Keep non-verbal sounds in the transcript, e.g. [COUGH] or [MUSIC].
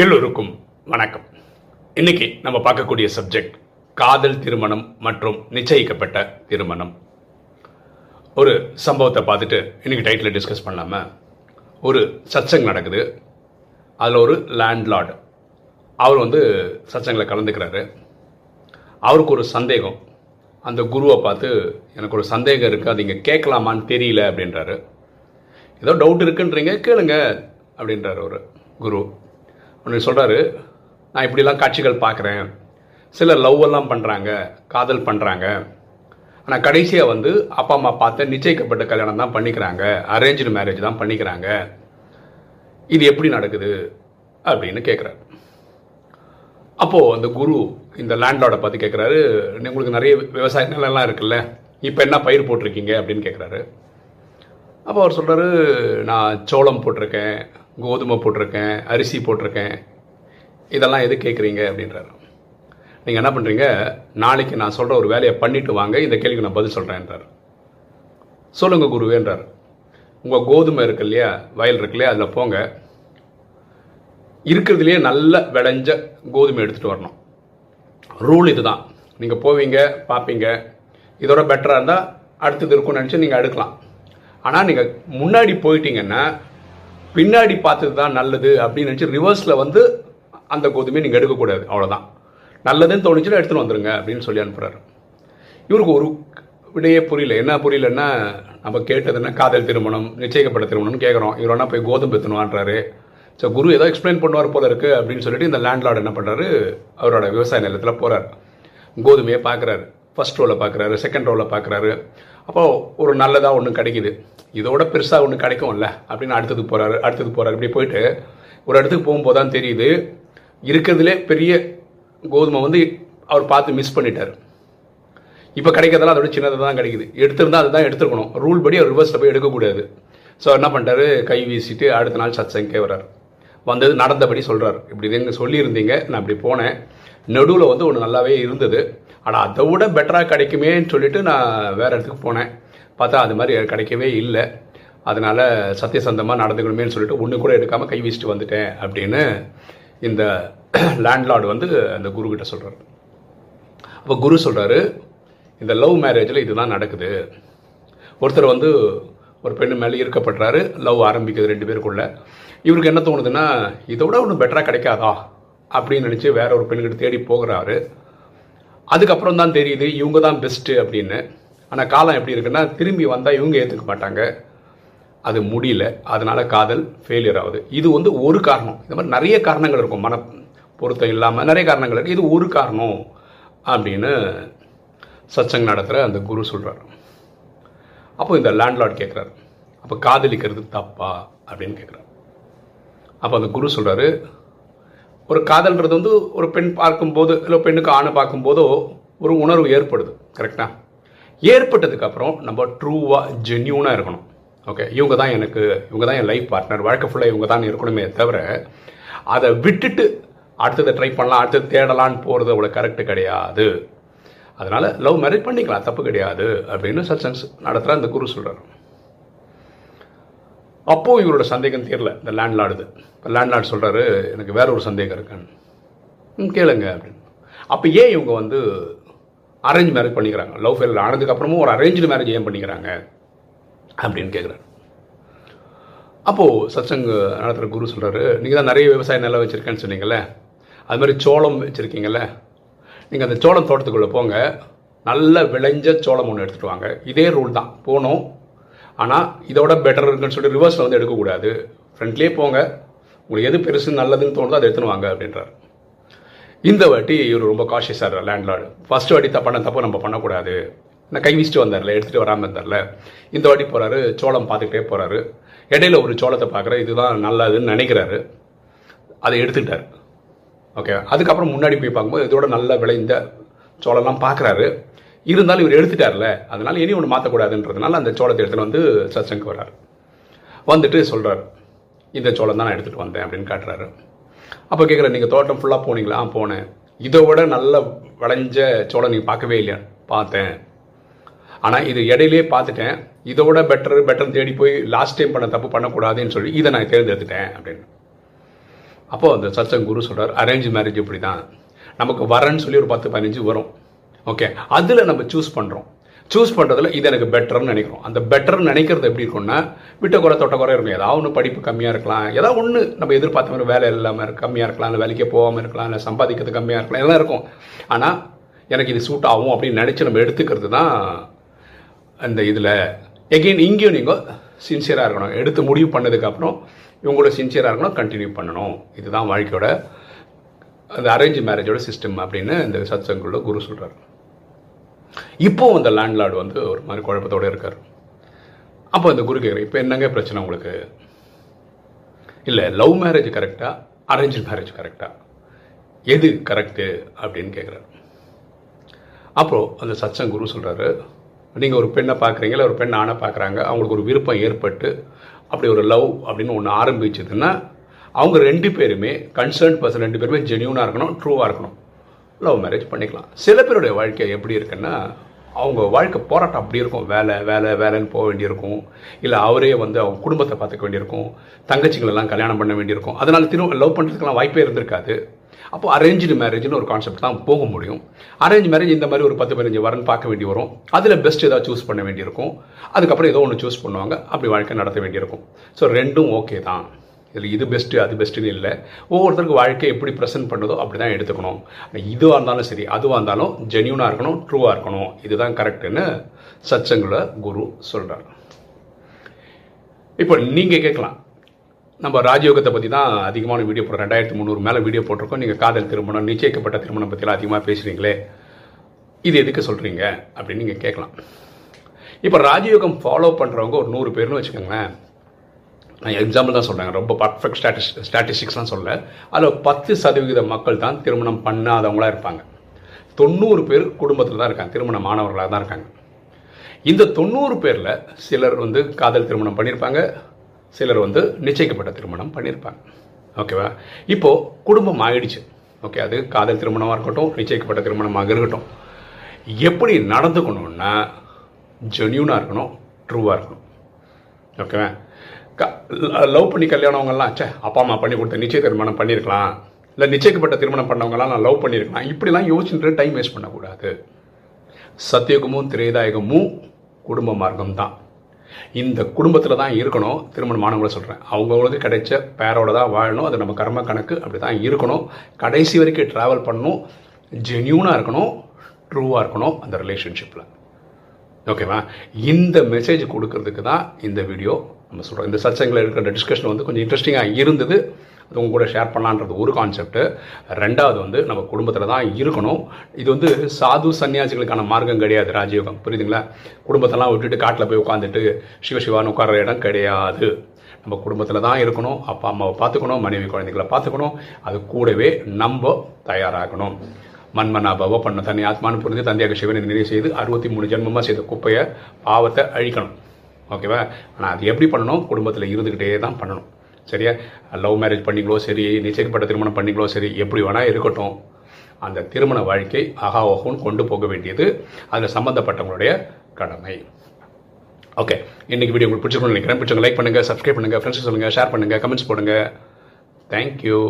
எல்லோருக்கும் வணக்கம். இன்னைக்கு நம்ம பார்க்கக்கூடிய சப்ஜெக்ட் காதல் திருமணம் மற்றும் நிச்சயிக்கப்பட்ட திருமணம். ஒரு சம்பவத்தை பார்த்துட்டு இன்னைக்கு டைட்டில் டிஸ்கஸ் பண்ணாம ஒரு சச்சங் நடக்குது. அதில் ஒரு லேண்ட்லார்டு அவர் வந்து சச்சங்களை கலந்துக்கிறாரு. அவருக்கு ஒரு சந்தேகம். அந்த குருவை பார்த்து எனக்கு ஒரு சந்தேகம் இருக்குது அது இங்கே கேட்கலாமான்னு தெரியல அப்படின்றாரு. ஏதோ டவுட் இருக்குன்றீங்க கேளுங்க அப்படின்றார் ஒரு குரு. ஒன்று சொல்கிறாரு நான் இப்படிலாம் காட்சிகள் பார்க்குறேன். சிலர் லவ் எல்லாம் பண்ணுறாங்க காதல் பண்ணுறாங்க ஆனால் கடைசியாக வந்து அப்பா அம்மா பார்த்து நிச்சயிக்கப்பட்ட கல்யாணம் தான் பண்ணிக்கிறாங்க. அரேஞ்சு மேரேஜ் தான் பண்ணிக்கிறாங்க. இது எப்படி நடக்குது? அப்படின்னு கேட்குறாரு அப்போது அந்த குரு இந்த லேண்ட்லார்டை பார்த்து கேட்குறாரு உங்களுக்கு நிறைய விவசாய நிலம்லாம் இருக்குல்ல இப்போ என்ன பயிர் போட்டிருக்கீங்க? அப்படின்னு கேட்குறாரு அப்போ அவர் சொல்கிறாரு நான் சோளம் போட்டிருக்கேன் கோதுமை போட்டிருக்கேன் அரிசி போட்டிருக்கேன். இதெல்லாம் எது கேட்குறீங்க அப்படின்றாரு. நீங்கள் என்ன பண்ணுறீங்க நாளைக்கு நான் சொல்கிற ஒரு வேலையை பண்ணிட்டு வாங்க இந்த கேள்விக்கு நான் பதில் சொல்கிறேன்றார் சொல்லுங்க குருவேன்றார். உங்கள் கோதுமை இருக்கு இல்லையா வயல் இருக்கு இல்லையா அதில் போங்க. இருக்கிறதுலையே நல்ல விளைஞ்ச கோதுமை எடுத்துகிட்டு வரணும். ரூல் இதுதான். நீங்கள் போவீங்க பார்ப்பீங்க இதோட பெட்டராக இருந்தால் அடுத்தது இருக்கும்னு நினச்சி நீங்கள் எடுக்கலாம். ஆனால் நீங்கள் முன்னாடி போயிட்டீங்கன்னா பின்னாடி பார்த்தது தான் நல்லது அப்படின்னு நினச்சி ரிவர்ஸில் வந்து அந்த கோதுமையை நீங்கள் எடுக்கக்கூடாது. அவ்வளோதான் நல்லதுன்னு தோணுச்சுன்னா எடுத்துன்னு வந்துடுங்க அப்படின்னு சொல்லி அனுப்புகிறாரு இவருக்கு ஒரு விடையே புரியல. என்ன புரியலன்னா நம்ம கேட்டதுன்னா காதல் திருமணம் நிச்சயிக்கப்பட்ட திருமணம்னு கேட்குறோம் இவர் என்ன போய் கோதுமை எத்தணுவான்றாரு ஸோ குரு ஏதோ எக்ஸ்பிளைன் பண்ணுவார் போல இருக்குது அப்படின்னு சொல்லிட்டு இந்த லேண்ட்லார்டு என்ன பண்ணுறாரு அவரோட விவசாய நிலத்தில் போகிறார் கோதுமையை பார்க்குறாரு ஃபர்ஸ்ட் ரோவில் பார்க்குறாரு செகண்ட் ரோவில் பார்க்குறாரு அப்போது ஒரு நல்லதாக ஒன்று கிடைக்குது. இதோட பெருசாக ஒன்று கிடைக்கும்ல அப்படின்னு அடுத்தது போகிறாரு அடுத்தது போகிறாரு இப்படி போயிட்டு ஒரு இடத்துக்கு போகும்போது தான் தெரியுது இருக்கிறதுலே பெரிய கோதுமை வந்து அவர் பார்த்து மிஸ் பண்ணிட்டார். இப்போ கிடைக்கிறதெல்லாம் அதோட சின்னதாக தான் கிடைக்குது. எடுத்திருந்தா அதுதான் எடுத்துருக்கணும். ரூல் படி அவர் ரிவர்ஸில் போய் எடுக்கக்கூடாது. ஸோ என்ன பண்ணிட்டாரு கை வீசிட்டு அடுத்த நாள் சத்சங்கே வர்றார். வந்தது நடந்தபடி சொல்கிறார் இப்படி எங்கே சொல்லியிருந்தீங்க நான் இப்படி போனேன். நடுவில் வந்து ஒன்று நல்லாவே இருந்தது. ஆனால் அதை விட பெட்டராக கிடைக்குமேன்னு சொல்லிட்டு நான் வேறு இடத்துக்கு போனேன். பார்த்தா அது மாதிரி கிடைக்கவே இல்லை. அதனால் சத்தியசந்தமாக நடந்துக்கணுமேன்னு சொல்லிட்டு ஒன்று கூட எடுக்காமல் கை வீசிட்டு வந்துட்டேன் அப்படின்னு இந்த [CLEARS THROAT] லேண்ட்லார்டு வந்து அந்த குரு கிட்ட சொல்கிறார் அப்போ குரு சொல்கிறாரு இந்த லவ் மேரேஜில் இதுதான் நடக்குது. ஒருத்தர் வந்து ஒரு பெண்ணு மேலே ஈர்க்கப்படுறாரு லவ் ஆரம்பிக்குது ரெண்டு பேருக்குள்ள. இவருக்கு என்ன தோணுதுன்னா இதை விட ஒன்று பெட்டராக கிடைக்காதா? அப்படின்னு நினச்சி வேற ஒரு பெண்கிட்ட தேடி போகிறாரு. அதுக்கப்புறம் தான் தெரியுது இவங்க தான் பெஸ்ட்டு அப்படின்னு. ஆனால் காலம் எப்படி இருக்குன்னா திரும்பி வந்தால் இவங்க ஏற்றுக்க மாட்டாங்க. அது முடியல. அதனால் காதல் ஃபெயிலியர் ஆகுது. இது வந்து ஒரு காரணம். இந்த மாதிரி நிறைய காரணங்கள் இருக்கும். மன பொருத்தம் இல்லாமல் நிறைய காரணங்கள் இருக்குது இது ஒரு காரணம் அப்படின்னு சச்சங்க நடத்துகிற அந்த குரு சொல்கிறார் அப்போ இந்த லேண்ட்லார்ட் கேட்குறாரு அப்போ காதலிக்கிறது தப்பா அப்படின்னு கேட்குறாரு அப்போ அந்த குரு சொல்கிறாரு ஒரு காதல்ன்றது வந்து ஒரு பெண் பார்க்கும்போது இல்லை பெண்ணுக்கு ஆணை பார்க்கும்போதோ ஒரு உணர்வு ஏற்படுது கரெக்டா ஏற்பட்டதுக்கப்புறம் நம்ம ட்ரூவாக ஜென்யூனாக இருக்கணும். ஓகே இவங்க தான் எனக்கு இவங்க தான் என் லைஃப் பார்ட்னர் வாழ்க்கை ஃபுல்லாக இவங்க தான் இருக்கணுமே தவிர அதை விட்டுட்டு அடுத்ததை ட்ரை பண்ணலாம் அடுத்தது தேடலான்னு போகிறது அவ்வளோ கரெக்டு கிடையாது. அதனால் லவ் மேரேஜ் பண்ணிக்கலாம் தப்பு கிடையாது அப்படின்னு சத்சங்ஸ் நடத்துகிற அந்த குரு சொல்கிறார் அப்போது இவரோட சந்தேகம் தெரியல இந்த லேண்ட்லாடுது லேண்ட்லார்ட் சொல்கிறாரு எனக்கு வேற ஒரு சந்தேகம் இருக்குன்னு. ம் கேளுங்க அப்படின்னு. அப்போ ஏன் இவங்க வந்து அரேஞ்ச் மேரேஜ் பண்ணிக்கிறாங்க? லவ் ஃபெயில் ஆனதுக்கப்புறமும் ஒரு அரேஞ்சு மேரேஜ் ஏன் பண்ணிக்கிறாங்க? அப்படின்னு கேட்குறாரு அப்போது சத்சங் நடத்துகிற குரு சொல்கிறாரு நீங்கள் தான் நிறைய விவசாய நிலம் வச்சுருக்கேன்னு சொன்னீங்கல்ல? அது மாதிரி சோளம் வச்சுருக்கீங்கல்ல? நீங்கள் அந்த சோளம் தோட்டத்துக்குள்ளே போங்க நல்ல விளைஞ்ச சோளம் ஒன்று எடுத்துகிட்டு வாங்க. இதே ரூல் தான். போகணும். ஆனால் இதோட பெட்டர் இருக்குன்னு சொல்லிட்டு ரிவர்ஸில் வந்து எடுக்கக்கூடாது. ஃப்ரண்ட்லேயே போங்க. உங்களுக்கு எது பெருசு நல்லதுன்னு தோணுதோ அதை எடுத்துன்னு வாங்க அப்படின்றார். இந்த வாட்டி இவர் ரொம்ப காஷியஸாக இருக்கார் லேண்ட்லார்டு ஃபர்ஸ்ட் வாட்டி தப்பான தப்பு நம்ம பண்ணக்கூடாது. நான் கை வீசிட்டு வந்தார்ல எடுத்துகிட்டு வராமல் இருந்தார்ல இந்த வாட்டி போகிறாரு சோளம் பார்த்துக்கிட்டே போகிறாரு இடையில ஒரு சோளத்தை பார்க்குற இதுதான் நல்லதுன்னு நினைக்கிறாரு. அதை எடுத்துக்கிட்டார். ஓகே அதுக்கப்புறம் முன்னாடி போய் பார்க்கும்போது இதோட நல்ல விளைந்த சோளம்லாம் பார்க்குறாரு. இருந்தாலும் இவர் எடுத்துட்டார்ல அதனால இனி ஒன்று மாற்றக்கூடாதுன்றதுனால அந்த சோளத்தை எடுத்துகிட்டு வந்து சத்சங்கு வர்றார். வந்துட்டு சொல்கிறார் இந்த சோளம் தான் நான் எடுத்துகிட்டு வந்தேன் அப்படின்னு காட்டுறாரு. அப்போ கேட்குறேன் நீங்கள் தோட்டம் ஃபுல்லாக போனீங்களா? போனேன். இதை விட நல்ல விளைஞ்ச சோளம் நீங்கள் பார்க்கவே இல்லையா? பார்த்தேன். ஆனால் இது இடையிலே பார்த்துட்டேன். இதை விட பெட்டர் பெட்டர் தேடி போய் லாஸ்ட் டைம் பண்ண தப்பு பண்ணக்கூடாதுன்னு சொல்லி இதை நான் தேர்ந்தெடுத்துட்டேன் அப்படின்னு. அப்போ அந்த சத்சங் குரு சொல்றார் அரேஞ்ச் மேரேஜ் இப்படி தான் நமக்கு வரேன்னு சொல்லி ஒரு பத்து பதினஞ்சு வரும். ஓகே அதில் நம்ம சூஸ் பண்ணுறோம் சூஸ் பண்ணுறதுல இது எனக்கு பெட்டர்னு நினைக்கிறோம். அந்த பெட்டர்னு நினைக்கிறது எப்படி இருக்கும்னா விட்ட குறை தொட்ட குறை இருக்கும். ஏதாவது ஒன்று படிப்பு கம்மியாக இருக்கலாம். ஏதாவது ஒன்று நம்ம எதிர்பார்த்த மாதிரி வேலை இல்லாமல் கம்மியாக இருக்கலாம். இல்லை வேலைக்கே போகாமல் இருக்கலாம். இல்லை சம்பாதிக்கிறது கம்மியாக இருக்கலாம். எல்லாம் இருக்கும். ஆனால் எனக்கு இது சூட் ஆகும் அப்படின்னு நினச்சி நம்ம எடுத்துக்கிறது தான் அந்த இதில். எகெயின் இங்கேயும் நீங்கள் சின்சியராக இருக்கணும். எடுத்து முடிவு பண்ணதுக்கப்புறம் இவங்களோட சின்சியராக இருக்கணும். கண்டினியூ பண்ணணும். இதுதான் வாழ்க்கையோட அந்த அரேஞ்ச் மேரேஜோட சிஸ்டம் அப்படின்னு இந்த சத்சங்குள்ள குரு சொல்கிறார் இப்போ அந்த லேண்ட்லார்டு வந்து ஒரு மாதிரி குழப்பத்தோடு இருக்கார். அப்போ அந்த குரு கேட்குற இப்போ என்னங்க பிரச்சனை உங்களுக்கு? இல்லை லவ் மேரேஜ் கரெக்டாக அரேஞ்ச் மேரேஜ் கரெக்டாக எது கரெக்டு அப்படின்னு கேட்குறாரு அப்போ அந்த சத்சங் குரு சொல்கிறாரு நீங்கள் ஒரு பெண்ணை பார்க்குறீங்க இல்லை ஒரு பெண் ஆணை பார்க்குறாங்க அவங்களுக்கு ஒரு விருப்பம் ஏற்பட்டு அப்படி ஒரு லவ் அப்படின்னு ஒன்று ஆரம்பிச்சதுன்னா அவங்க ரெண்டு பேருமே கன்சர்ன் பர்சன் ரெண்டு பேருமே ஜென்யூனாக இருக்கணும் ட்ரூவாக இருக்கணும். லவ் மேரேஜ் பண்ணிக்கலாம். சில பேருடைய வாழ்க்கை எப்படி இருக்குன்னா அவங்க வாழ்க்கை போராட்டம் அப்படி இருக்கும். வேலை வேலை வேலைன்னு போக வேண்டியிருக்கும். இல்லை அவரே வந்து அவங்க குடும்பத்தை பார்த்துக்க வேண்டியிருக்கும். தங்கச்சிங்களெல்லாம் கல்யாணம் பண்ண வேண்டியிருக்கும். அதனால் திரும்ப லவ் பண்ணுறதுக்கெல்லாம் வாய்ப்பே இருந்திருக்காது. அப்போ அரேஞ்சு மேரேஜ்னு ஒரு கான்செப்ட் தான் போக முடியும். அரேஞ்ச் மேரேஜ் இந்த மாதிரி ஒரு பத்து பதினஞ்சு வரன் பார்க்க வேண்டி வரும். அதில் பெஸ்ட் ஏதாவது சூஸ் பண்ண வேண்டியிருக்கும். அதுக்கப்புறம் ஏதோ ஒன்று சூஸ் பண்ணுவாங்க. அப்படி வாழ்க்கை நடத்த வேண்டியிருக்கும். ஸோ ரெண்டும் ஓகே தான். இதில் இது பெஸ்ட்டு அது பெஸ்ட்டுன்னு இல்லை. ஒவ்வொருத்தருக்கு வாழ்க்கை எப்படி ப்ரெசென்ட் பண்ணுதோ அப்படி தான் எடுத்துக்கணும். இதுவாக இருந்தாலும் சரி அதுவாக இருந்தாலும் ஜென்யூனாக இருக்கணும் ட்ரூவாக இருக்கணும். இதுதான் கரெக்டுன்னு சச்சங்குல குரு சொல்கிறார் இப்போ நீங்கள் கேட்கலாம். நம்ம ராஜயோகத்தை பற்றி தான் அதிகமான வீடியோ போடுறோம். ரெண்டாயிரத்தி முந்நூறு மேலே வீடியோ போட்டிருக்கோம். நீங்கள் காதல் திருமணம் நிச்சயிக்கப்பட்ட திருமணம் பற்றிலாம் அதிகமாக பேசுகிறீங்களே இது எதுக்கு சொல்கிறீங்க அப்படின்னு நீங்கள் கேட்கலாம். இப்போ ராஜயோகம் ஃபாலோ பண்ணுறவங்க ஒரு நூறு பேர்னு வச்சுக்கோங்களேன். நான் எக்ஸாம்பிள் தான் சொல்கிறேன் ரொம்ப பர்ஃபெக்ட் ஸ்டாட்டிஸ் ஸ்டாட்டிஸ்டிக்ஸ்லாம் சொல்ல அதில் பத்து சதவிகித மக்கள் தான் திருமணம் பண்ணாதவங்களா இருப்பாங்க. தொண்ணூறு பேர் குடும்பத்தில் தான் இருக்காங்க. திருமணம் மாணவர்களாக தான் இருக்காங்க. இந்த தொண்ணூறு பேரில் சிலர் வந்து காதல் திருமணம் பண்ணியிருப்பாங்க சிலர் வந்து நிச்சயிக்கப்பட்ட திருமணம் பண்ணியிருப்பாங்க ஓகேவா இப்போது குடும்பம் ஆயிடுச்சு. ஓகே அது காதல் திருமணமாக இருக்கட்டும் நிச்சயிக்கப்பட்ட திருமணமாக இருக்கட்டும். எப்படி நடந்துக்கணும்னா ஜென்யூனாக இருக்கணும் ட்ரூவாக இருக்கணும். ஓகேவா லவ் பண்ணி கல்யாணவங்கெல்லாம் சே அப்பா அம்மா பண்ணி கொடுத்த நிச்சய திருமணம் பண்ணியிருக்கலாம் இல்லை நிச்சயிக்கப்பட்ட திருமணம் பண்ணவங்கலாம் நான் லவ் பண்ணியிருக்கலாம் இப்படிலாம் யோசிச்சுட்டு டைம் வேஸ்ட் பண்ணக்கூடாது. சத்தியகமும் திரேதாயகமும் குடும்ப மார்க்கம் தான் இந்த குடும்பத்தில் தான் இருக்கணும். திருமணமானவங்கள சொல்கிறேன் அவங்களுக்கு கிடைச்ச பேரோட தான் வாழணும். அது நம்ம கர்ம கணக்கு அப்படி தான் இருக்கணும். கடைசி வரைக்கும் ட்ராவல் பண்ணணும். ஜென்யூனாக இருக்கணும். ட்ரூவாக இருக்கணும் அந்த ரிலேஷன்ஷிப்பில் ஓகேவா இந்த மெசேஜ் கொடுக்கறதுக்கு தான் இந்த வீடியோ நம்ம சொல்கிறோம் இந்த சச்சங்களை இருக்கிற டிஸ்கஷன் வந்து கொஞ்சம் இன்ட்ரெஸ்டிங்காக இருந்தது. அது உங்க கூட ஷேர் பண்ணலான்றது ஒரு கான்செப்ட்டு ரெண்டாவது வந்து நம்ம குடும்பத்தில் தான் இருக்கணும். இது வந்து சாது சன்னியாசிகளுக்கான மார்க்கம் கிடையாது ராஜயோகம். புரியுதுங்களா? குடும்பத்தெல்லாம் விட்டுட்டு காட்டில் போய் உட்காந்துட்டு சிவசிவான்னு உட்கார்ற இடம் கிடையாது. நம்ம குடும்பத்தில் தான் இருக்கணும். அப்பா அம்மாவை பார்த்துக்கணும். மனைவி குழந்தைகளை பார்த்துக்கணும். அது கூடவே நம்ம தயாராகணும். மண்மனாபவ பண்ண. தன்னை ஆத்மானு புரிந்து தந்தையாக சிவனை நினைவு செய்து அறுபத்தி மூணு ஜென்மமாக செய்த குப்பையை பாவத்தை அழிக்கணும். ஓகேவா? ஆனால் அது எப்படி பண்ணணும்? குடும்பத்தில் இருந்துக்கிட்டே தான் பண்ணணும். சரியா? லவ் மேரேஜ் பண்ணிங்களோ சரி. நிச்சயப்பட்ட திருமணம் பண்ணிங்களோ சரி. எப்படி வேணால் இருக்கட்டும். அந்த திருமண வாழ்க்கை அகா ஓஹோன்னு கொண்டு போக வேண்டியது. அதில் சம்மந்தப்பட்டவங்களுடைய கடமை. ஓகே. இன்றைக்கி வீடியோ உங்களுக்கு பிடிச்சிருக்கணும்னு நினைக்கிறேன். பிடிச்சவங்க லைக் பண்ணுங்கள் சப்ஸ்கிரைப் பண்ணுங்கள் ஃப்ரெண்ட்ஸ் சொல்லுங்கள் ஷேர் பண்ணுங்கள் கமெண்ட்ஸ் போடுங்க. தேங்க்யூ